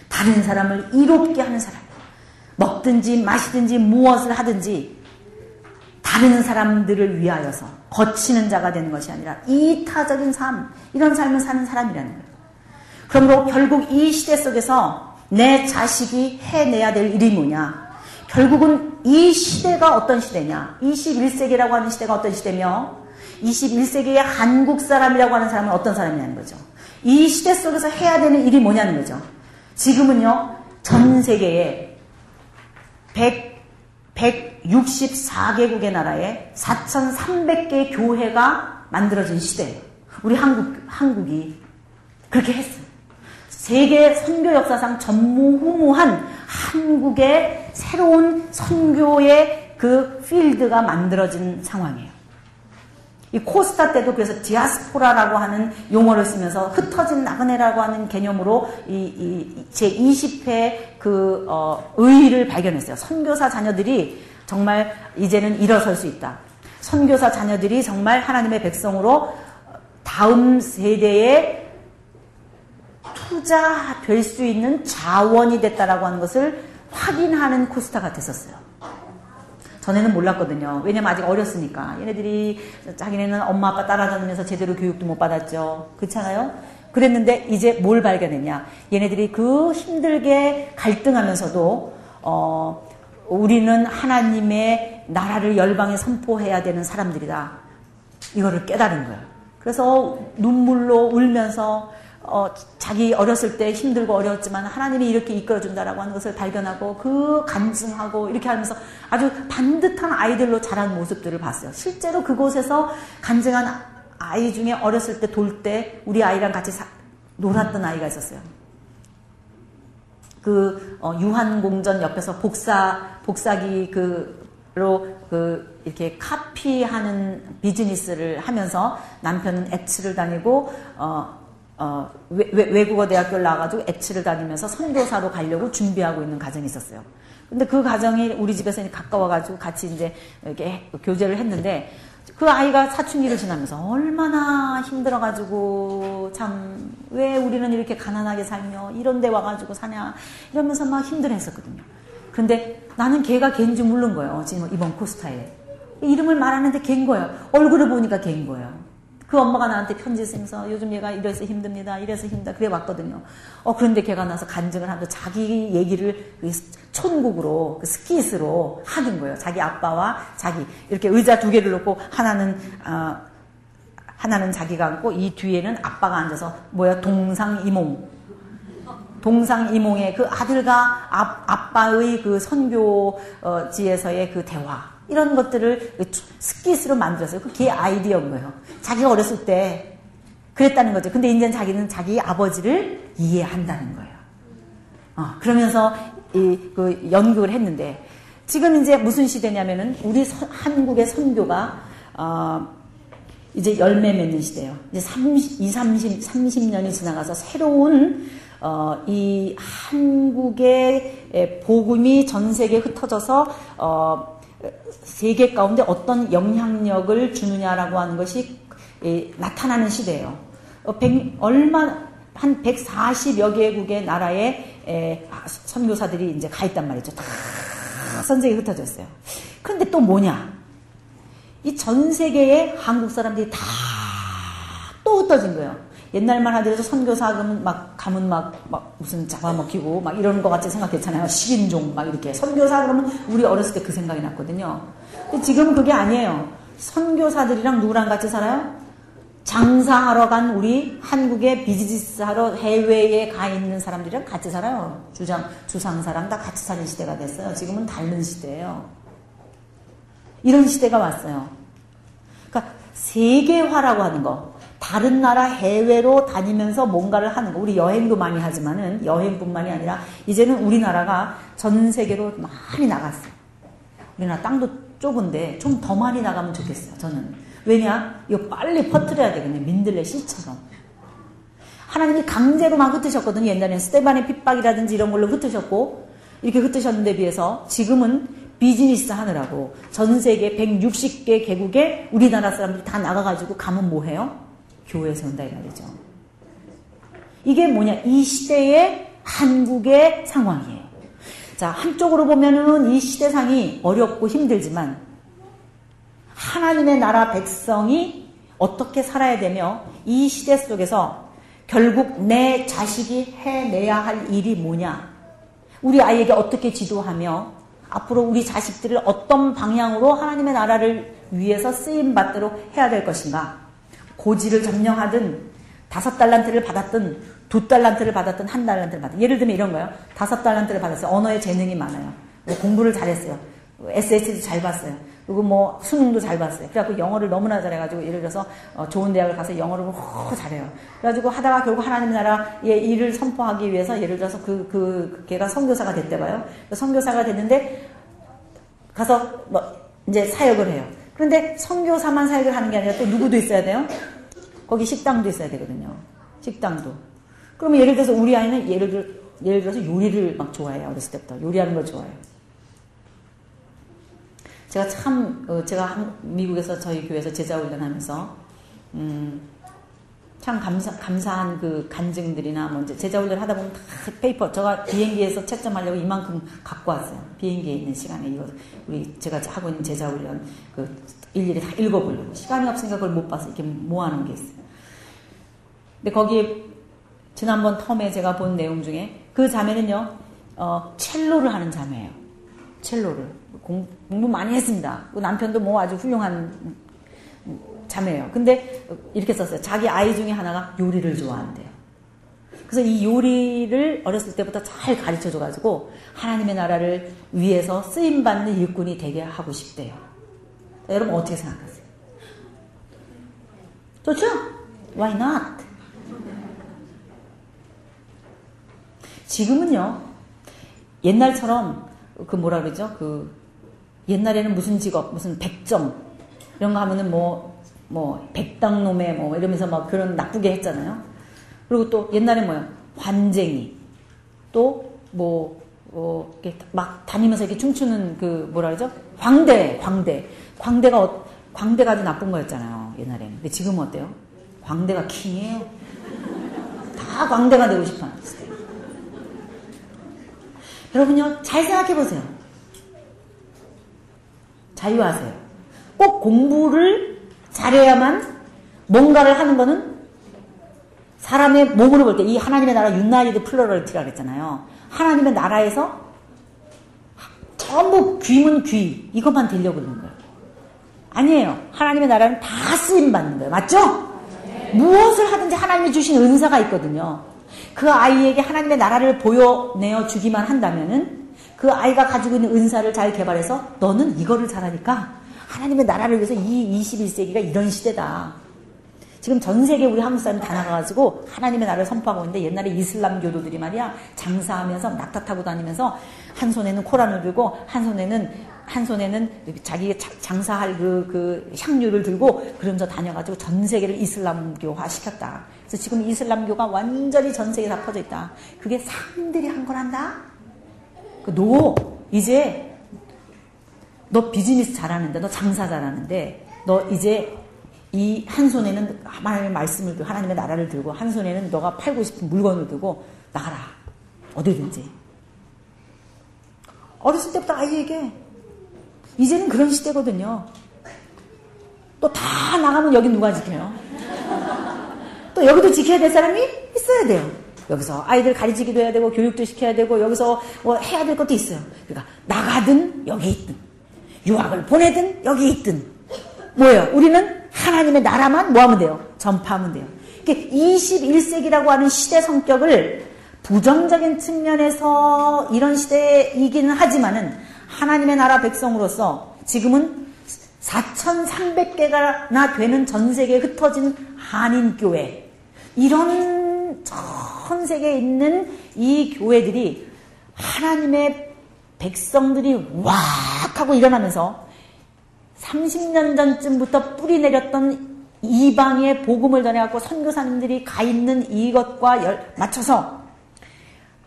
다른 사람을 이롭게 하는 사람. 먹든지 마시든지 무엇을 하든지 다 다른 사람들을 위하여서 거치는 자가 되는 것이 아니라 이타적인 삶, 이런 삶을 사는 사람이라는 거예요. 그러므로 결국 이 시대 속에서 내 자식이 해내야 될 일이 뭐냐? 결국은 이 시대가 어떤 시대냐? 21세기라고 하는 시대가 어떤 시대며 21세기의 한국 사람이라고 하는 사람은 어떤 사람이냐는 거죠. 이 시대 속에서 해야 되는 일이 뭐냐는 거죠. 지금은요, 전 세계에 100, 164개국의 나라에 4,300개의 교회가 만들어진 시대예요. 우리 한국, 한국이 그렇게 했어요. 세계 선교 역사상 전무후무한 한국의 새로운 선교의 그 필드가 만들어진 상황이에요. 이 코스타 때도 그래서 디아스포라라고 하는 용어를 쓰면서 흩어진 나그네라고 하는 개념으로 이, 이 제 20회 그, 어, 의의를 발견했어요. 선교사 자녀들이 정말 이제는 일어설 수 있다. 선교사 자녀들이 정말 하나님의 백성으로 다음 세대에 투자될 수 있는 자원이 됐다라고 하는 것을 확인하는 코스타가 됐었어요. 전에는 몰랐거든요. 왜냐면 아직 어렸으니까. 얘네들이 자기네는 엄마 아빠 따라다니면서 제대로 교육도 못 받았죠. 그렇잖아요? 그랬는데 이제 뭘 발견했냐? 얘네들이 그 힘들게 갈등하면서도 어 우리는 하나님의 나라를 열방에 선포해야 되는 사람들이다. 이거를 깨달은 거예요. 그래서 눈물로 울면서 어, 자기 어렸을 때 힘들고 어려웠지만 하나님이 이렇게 이끌어준다라고 하는 것을 발견하고 그 간증하고 이렇게 하면서 아주 반듯한 아이들로 자란 모습들을 봤어요. 실제로 그곳에서 간증한 아이 중에 어렸을 때 돌 때 우리 아이랑 같이 사, 놀았던 아이가 있었어요. 그 어, 유한공전 옆에서 복사 복사기 그로 그 이렇게 카피하는 비즈니스를 하면서 남편은 엑치를 다니고 어 어, 외, 국어 대학교를 나와가지고 엑치를 다니면서 선교사로 가려고 준비하고 있는 가정이 있었어요. 근데 그 가정이 우리 집에서 가까워가지고 같이 이제 이렇게 교제를 했는데 그 아이가 사춘기를 지나면서 얼마나 힘들어가지고 참 왜 우리는 이렇게 가난하게 살며 이런 데 와가지고 사냐 이러면서 막 힘들어했었거든요. 근데 나는 걔가 걔인지 모르는 거예요. 지금 이번 코스타에. 이름을 말하는데 걔인 거예요. 얼굴을 보니까 걔인 거예요. 그 엄마가 나한테 편지 쓰면서 요즘 얘가 이래서 힘듭니다. 이래서 힘들다. 그래 왔거든요. 어, 그런데 걔가 나서 간증을 하면서 자기 얘기를 그 촌국으로, 그 스키스로 하는 거예요. 자기 아빠와 자기. 이렇게 의자 두 개를 놓고 하나는, 어, 하나는 자기가 앉고 이 뒤에는 아빠가 앉아서 뭐야, 동상이몽. 동상이몽의 그 아들과 아, 빠의그 선교지에서의 그 대화. 이런 것들을 스킷으로 만들었어요. 그게 아이디어인 거예요. 자기가 어렸을 때 그랬다는 거죠. 근데 이제 자기는 자기 아버지를 이해한다는 거예요. 어, 그러면서 이, 그 연극을 했는데 지금 이제 무슨 시대냐면은 우리 서, 한국의 선교가 어, 이제 열매 맺는 시대예요. 이제 30, 2, 30, 30년이 지나가서 새로운 어, 이 한국의 복음이 전 세계에 흩어져서 어, 세계 가운데 어떤 영향력을 주느냐라고 하는 것이 예, 나타나는 시대예요. 어, 100, 얼마 한 140여 개국의 나라에 에, 아, 선교사들이 이제 가 있단 말이죠. 다 선생이 흩어졌어요. 그런데 또 뭐냐? 이 전 세계의 한국 사람들이 다 또 흩어진 거예요. 옛날만 하더라도 선교사 그러면 막 가면 막, 막 무슨 잡아먹히고 막 이러는 것 같이 생각했잖아요. 식인종 막 이렇게. 선교사 그러면 우리 어렸을 때 그 생각이 났거든요. 근데 지금은 그게 아니에요. 선교사들이랑 누구랑 같이 살아요? 장사하러 간 우리 한국에 비즈니스 하러 해외에 가 있는 사람들이랑 같이 살아요. 주장, 주상사랑 다 같이 사는 시대가 됐어요. 지금은 다른 시대예요. 이런 시대가 왔어요. 그러니까 세계화라고 하는 거. 다른 나라 해외로 다니면서 뭔가를 하는 거. 우리 여행도 많이 하지만은 여행뿐만이 아니라 이제는 우리나라가 전 세계로 많이 나갔어요. 우리나라 땅도 좁은데 좀 더 많이 나가면 좋겠어요. 저는. 왜냐? 이거 빨리 퍼뜨려야 되겠네. 민들레 씨처럼. 하나님이 강제로 막 흩으셨거든요. 옛날에는 스테반의 핍박이라든지 이런 걸로 흩으셨고 이렇게 흩으셨는데 비해서 지금은 비즈니스 하느라고 전 세계 160개 개국에 우리나라 사람들이 다 나가가지고 가면 뭐해요? 교회 세운다 이 말이죠. 이게 뭐냐? 이 시대의 한국의 상황이에요. 자, 한쪽으로 보면은 이 시대상이 어렵고 힘들지만 하나님의 나라 백성이 어떻게 살아야 되며 이 시대 속에서 결국 내 자식이 해내야 할 일이 뭐냐? 우리 아이에게 어떻게 지도하며 앞으로 우리 자식들을 어떤 방향으로 하나님의 나라를 위해서 쓰임 받도록 해야 될 것인가? 고지를 점령하든 다섯 달란트를 받았든 두 달란트를 받았든 한 달란트를 받았든 예를 들면 이런 거예요. 다섯 달란트를 받았어요. 언어에 재능이 많아요. 뭐 공부를 잘했어요. SAT도 잘 봤어요. 그리고 뭐 수능도 잘 봤어요. 그래갖고 영어를 너무나 잘해가지고 예를 들어서 어 좋은 대학을 가서 영어를 허 잘해요. 그래가지고 하다가 결국 하나님 나라의 일을 선포하기 위해서 예를 들어서 그, 그, 그 걔가 선교사가 됐대 봐요. 선교사가 됐는데 가서 뭐 이제 사역을 해요. 그런데 선교사만 사역을 하는 게 아니라 또 누구도 있어야 돼요? 거기 식당도 있어야 되거든요. 식당도. 그러면 예를 들어서 우리 아이는 예를 들어 예를 들어서 요리를 막 좋아해요. 어렸을 때부터 요리하는 걸 좋아해요. 제가 참 어, 제가 미국에서 저희 교회에서 제자 훈련하면서 음, 참 감사, 감사한 그 간증들이나 뭐 이제 제자 훈련 하다 보면 다 paper 제가 비행기에서 채점하려고 이만큼 갖고 왔어요. 비행기에 있는 시간에 이거 우리 제가 하고 있는 제자 훈련 그 일일이 다 읽어보려고 시간이 없으니까 그걸 못 봐서 이렇게 모아놓은 게 있어요. 근데 거기에 지난번 term에 제가 본 내용 중에 그 자매는요 어, 첼로를 하는 자매예요. 첼로를 공, 부 많이 했습니다. 그 남편도 뭐 아주 훌륭한 자매예요. 근데 이렇게 썼어요. 자기 아이 중에 하나가 요리를 좋아한대요. 그래서 이 요리를 어렸을 때부터 잘 가르쳐 줘가지고 하나님의 나라를 위해서 쓰임받는 일꾼이 되게 하고 싶대요. 여러분 어떻게 생각하세요? 좋죠? Why not? 지금은요, 옛날처럼 그 뭐라 그러죠? 그 옛날에는 무슨 직업, 무슨 백정 이런 거 하면은 뭐, 뭐, 백당놈에 뭐 이러면서 막 그런 나쁘게 했잖아요. 그리고 또 옛날에 뭐요? 관쟁이. 또 뭐, 어, 이렇게 막 다니면서 이렇게 춤추는 그 뭐라 그러죠? 광대, 광대. 광대가, 어, 광대가 아주 나쁜 거였잖아요. 옛날에는. 근데 지금은 어때요? 광대가 킹이에요. 다 광대가 되고 싶어 하는 여러분요, 잘 생각해 보세요. 자유하세요. 꼭 공부를 잘해야만 뭔가를 하는 거는 사람의 몸으로 볼 때 이 하나님의 나라 윤나이드 플로럴티라 그랬잖아요. 하나님의 나라에서 전부 귀문 귀 이것만 들려고 그러는 거예요. 아니에요. 하나님의 나라는 다 쓰임 받는 거예요. 맞죠? 무엇을 하든지 하나님이 주신 은사가 있거든요. 그 아이에게 하나님의 나라를 보여내어 주기만 한다면은 그 아이가 가지고 있는 은사를 잘 개발해서 너는 이거를 잘하니까 하나님의 나라를 위해서 이 21세기가 이런 시대다. 지금 전 세계 우리 한국 사람이 다 나가가지고 하나님의 나라를 선포하고 있는데 옛날에 이슬람 교도들이 말이야 장사하면서 낙타 타고 다니면서 한 손에는 코란을 들고 한 손에는 한 손에는 자기 장사할 그, 그 향유를 들고 그러면서 다녀가지고 전 세계를 이슬람교화 시켰다. 그래서 지금 이슬람교가 완전히 전 세계에 다 퍼져 있다. 그게 사람들이 한 거란다? 그 너, 이제, 너 비즈니스 잘하는데, 너 장사 잘하는데, 너 이제 이 한 손에는 하나님의 말씀을 들고, 하나님의 나라를 들고, 한 손에는 너가 팔고 싶은 물건을 들고, 나가라. 어디든지. 어렸을 때부터 아이에게, 이제는 그런 시대거든요. 또 다 나가면 여기 누가 지켜요? 또 여기도 지켜야 될 사람이 있어야 돼요. 여기서 아이들 가르치기도 해야 되고 교육도 시켜야 되고 여기서 뭐 해야 될 것도 있어요. 그러니까 나가든 여기 있든 유학을 보내든 여기 있든 뭐예요? 우리는 하나님의 나라만 뭐 하면 돼요? 전파하면 돼요. 21세기라고 하는 시대 성격을 부정적인 측면에서 이런 시대이기는 하지만은 하나님의 나라 백성으로서 지금은 4,300개가나 되는 전 세계에 흩어진 한인교회, 이런 전 세계에 있는 이 교회들이 하나님의 백성들이 왁 하고 일어나면서 30년 전쯤부터 뿌리 내렸던 이방의 복음을 전해갖고 선교사님들이 가 있는 이것과 열, 맞춰서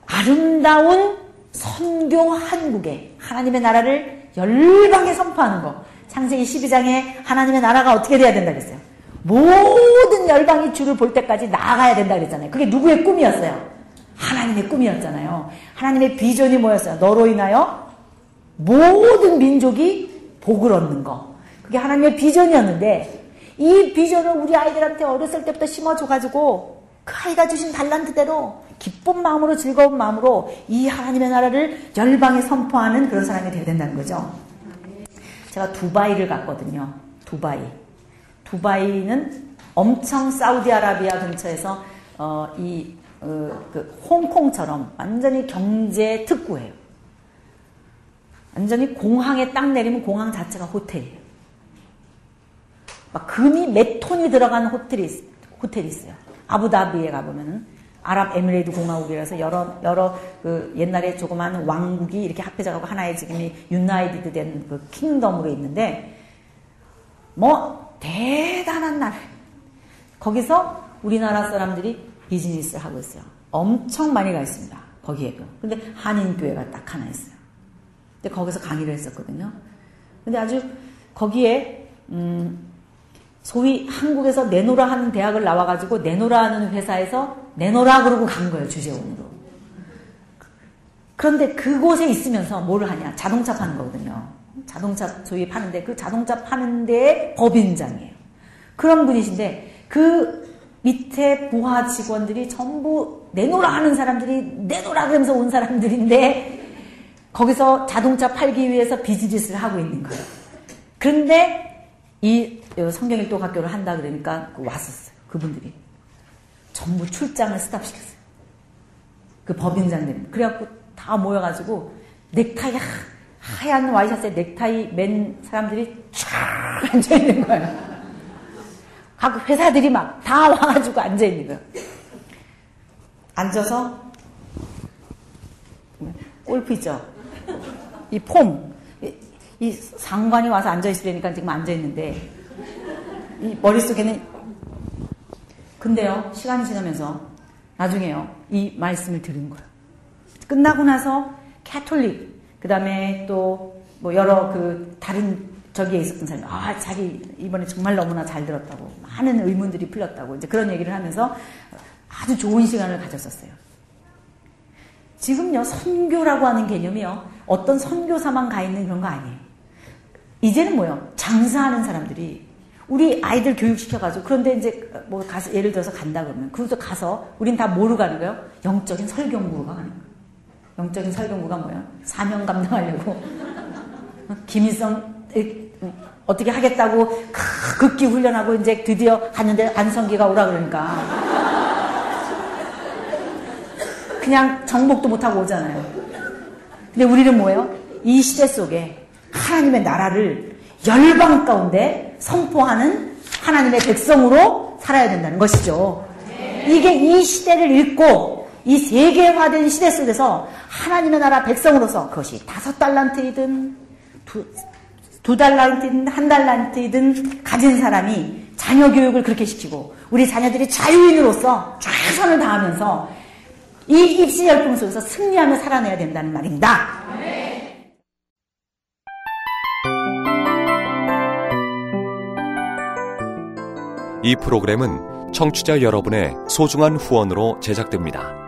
아름다운 선교 한국에 하나님의 나라를 열방에 선포하는 거. 창세기 12장에 하나님의 나라가 어떻게 돼야 된다 그랬어요. 모든 열방이 주를 볼 때까지 나아가야 된다 그랬잖아요. 그게 누구의 꿈이었어요? 하나님의 꿈이었잖아요. 하나님의 비전이 뭐였어요? 너로 인하여 모든 민족이 복을 얻는 거. 그게 하나님의 비전이었는데 이 비전을 우리 아이들한테 어렸을 때부터 심어줘가지고 그 아이가 주신 달란트대로 기쁜 마음으로 즐거운 마음으로 이 하나님의 나라를 열방에 선포하는 그런 사람이 되어야 된다는 거죠. 제가 두바이를 갔거든요. 두바이. 두바이는 엄청 사우디아라비아 근처에서 어, 이 어, 그 홍콩처럼 완전히 경제 특구예요. 완전히 공항에 딱 내리면 공항 자체가 호텔이에요. 막 금이 몇 톤이 들어간 호텔이, 호텔이 있어요. 아부다비에 가보면은 아랍에미레이트 공화국이라서 여러 여러 그 옛날에 조그만 왕국이 이렇게 합해져가고 하나의 지금이 유나이티드 된 그 킹덤으로 있는데 뭐 대단한 나라. 거기서 우리나라 사람들이 비즈니스를 하고 있어요. 엄청 많이 가 있습니다. 거기에도. 근데 한인교회가 딱 하나 있어요. 근데 거기서 강의를 했었거든요. 근데 아주 거기에 음 소위 한국에서 내노라 하는 대학을 나와가지고 내노라 하는 회사에서 내노라 그러고 간 거예요 주재원으로. 그런데 그곳에 있으면서 뭐를 하냐 자동차 파는 거거든요. 자동차 소위 파는데 그 자동차 파는 데의 법인장이에요. 그런 분이신데 그 밑에 부하 직원들이 전부 내노라 하는 사람들이 내노라 그러면서 온 사람들인데 거기서 자동차 팔기 위해서 비즈니스를 하고 있는 거예요. 그런데 이 성경일도 학교를 한다 그러니까 그 왔었어요. 그분들이. 전부 출장을 스탑시켰어요. 그 법인장님. 그래갖고 다 모여가지고 넥타이 하얀 와이셔츠에 넥타이 맨 사람들이 쫙 앉아있는 거예요. 각 회사들이 막 다 와가지고 앉아있는 거예요. 앉아서 골프 있죠? 이 폼. 이 상관이 와서 앉아있으려니까 지금 앉아있는데 이 머릿속에는 근데요 시간이 지나면서 나중에요 이 말씀을 들은 거예요 끝나고 나서 캐톨릭 그 다음에 또 뭐 여러 그 다른 저기에 있었던 사람이 아 자기 이번에 정말 너무나 잘 들었다고 많은 의문들이 풀렸다고 이제 그런 얘기를 하면서 아주 좋은 시간을 가졌었어요. 지금요 선교라고 하는 개념이요 어떤 선교사만 가 있는 그런 거 아니에요. 이제는 뭐요? 장사하는 사람들이 우리 아이들 교육시켜가지고 그런데 이제 뭐 가서 예를 들어서 간다 그러면 그것도 가서 우린 다 뭐로 가는 거예요? 영적인 설경구가 가는 거예요. 영적인 설경구가 뭐예요? 사명 감당하려고 김일성 어떻게 하겠다고 극기 훈련하고 이제 드디어 갔는데 안성기가 오라 그러니까 그냥 정복도 못하고 오잖아요. 근데 우리는 뭐예요? 이 시대 속에 하나님의 나라를 열방 가운데 선포하는 하나님의 백성으로 살아야 된다는 것이죠. 이게 이 시대를 읽고 이 세계화된 시대 속에서 하나님의 나라 백성으로서 그것이 다섯 달란트이든 두, 두 달란트이든 한 달란트이든 가진 사람이 자녀 교육을 그렇게 시키고 우리 자녀들이 자유인으로서 최선을 다하면서 이 입시 열풍 속에서 승리하며 살아내야 된다는 말입니다. 이 프로그램은 청취자 여러분의 소중한 후원으로 제작됩니다.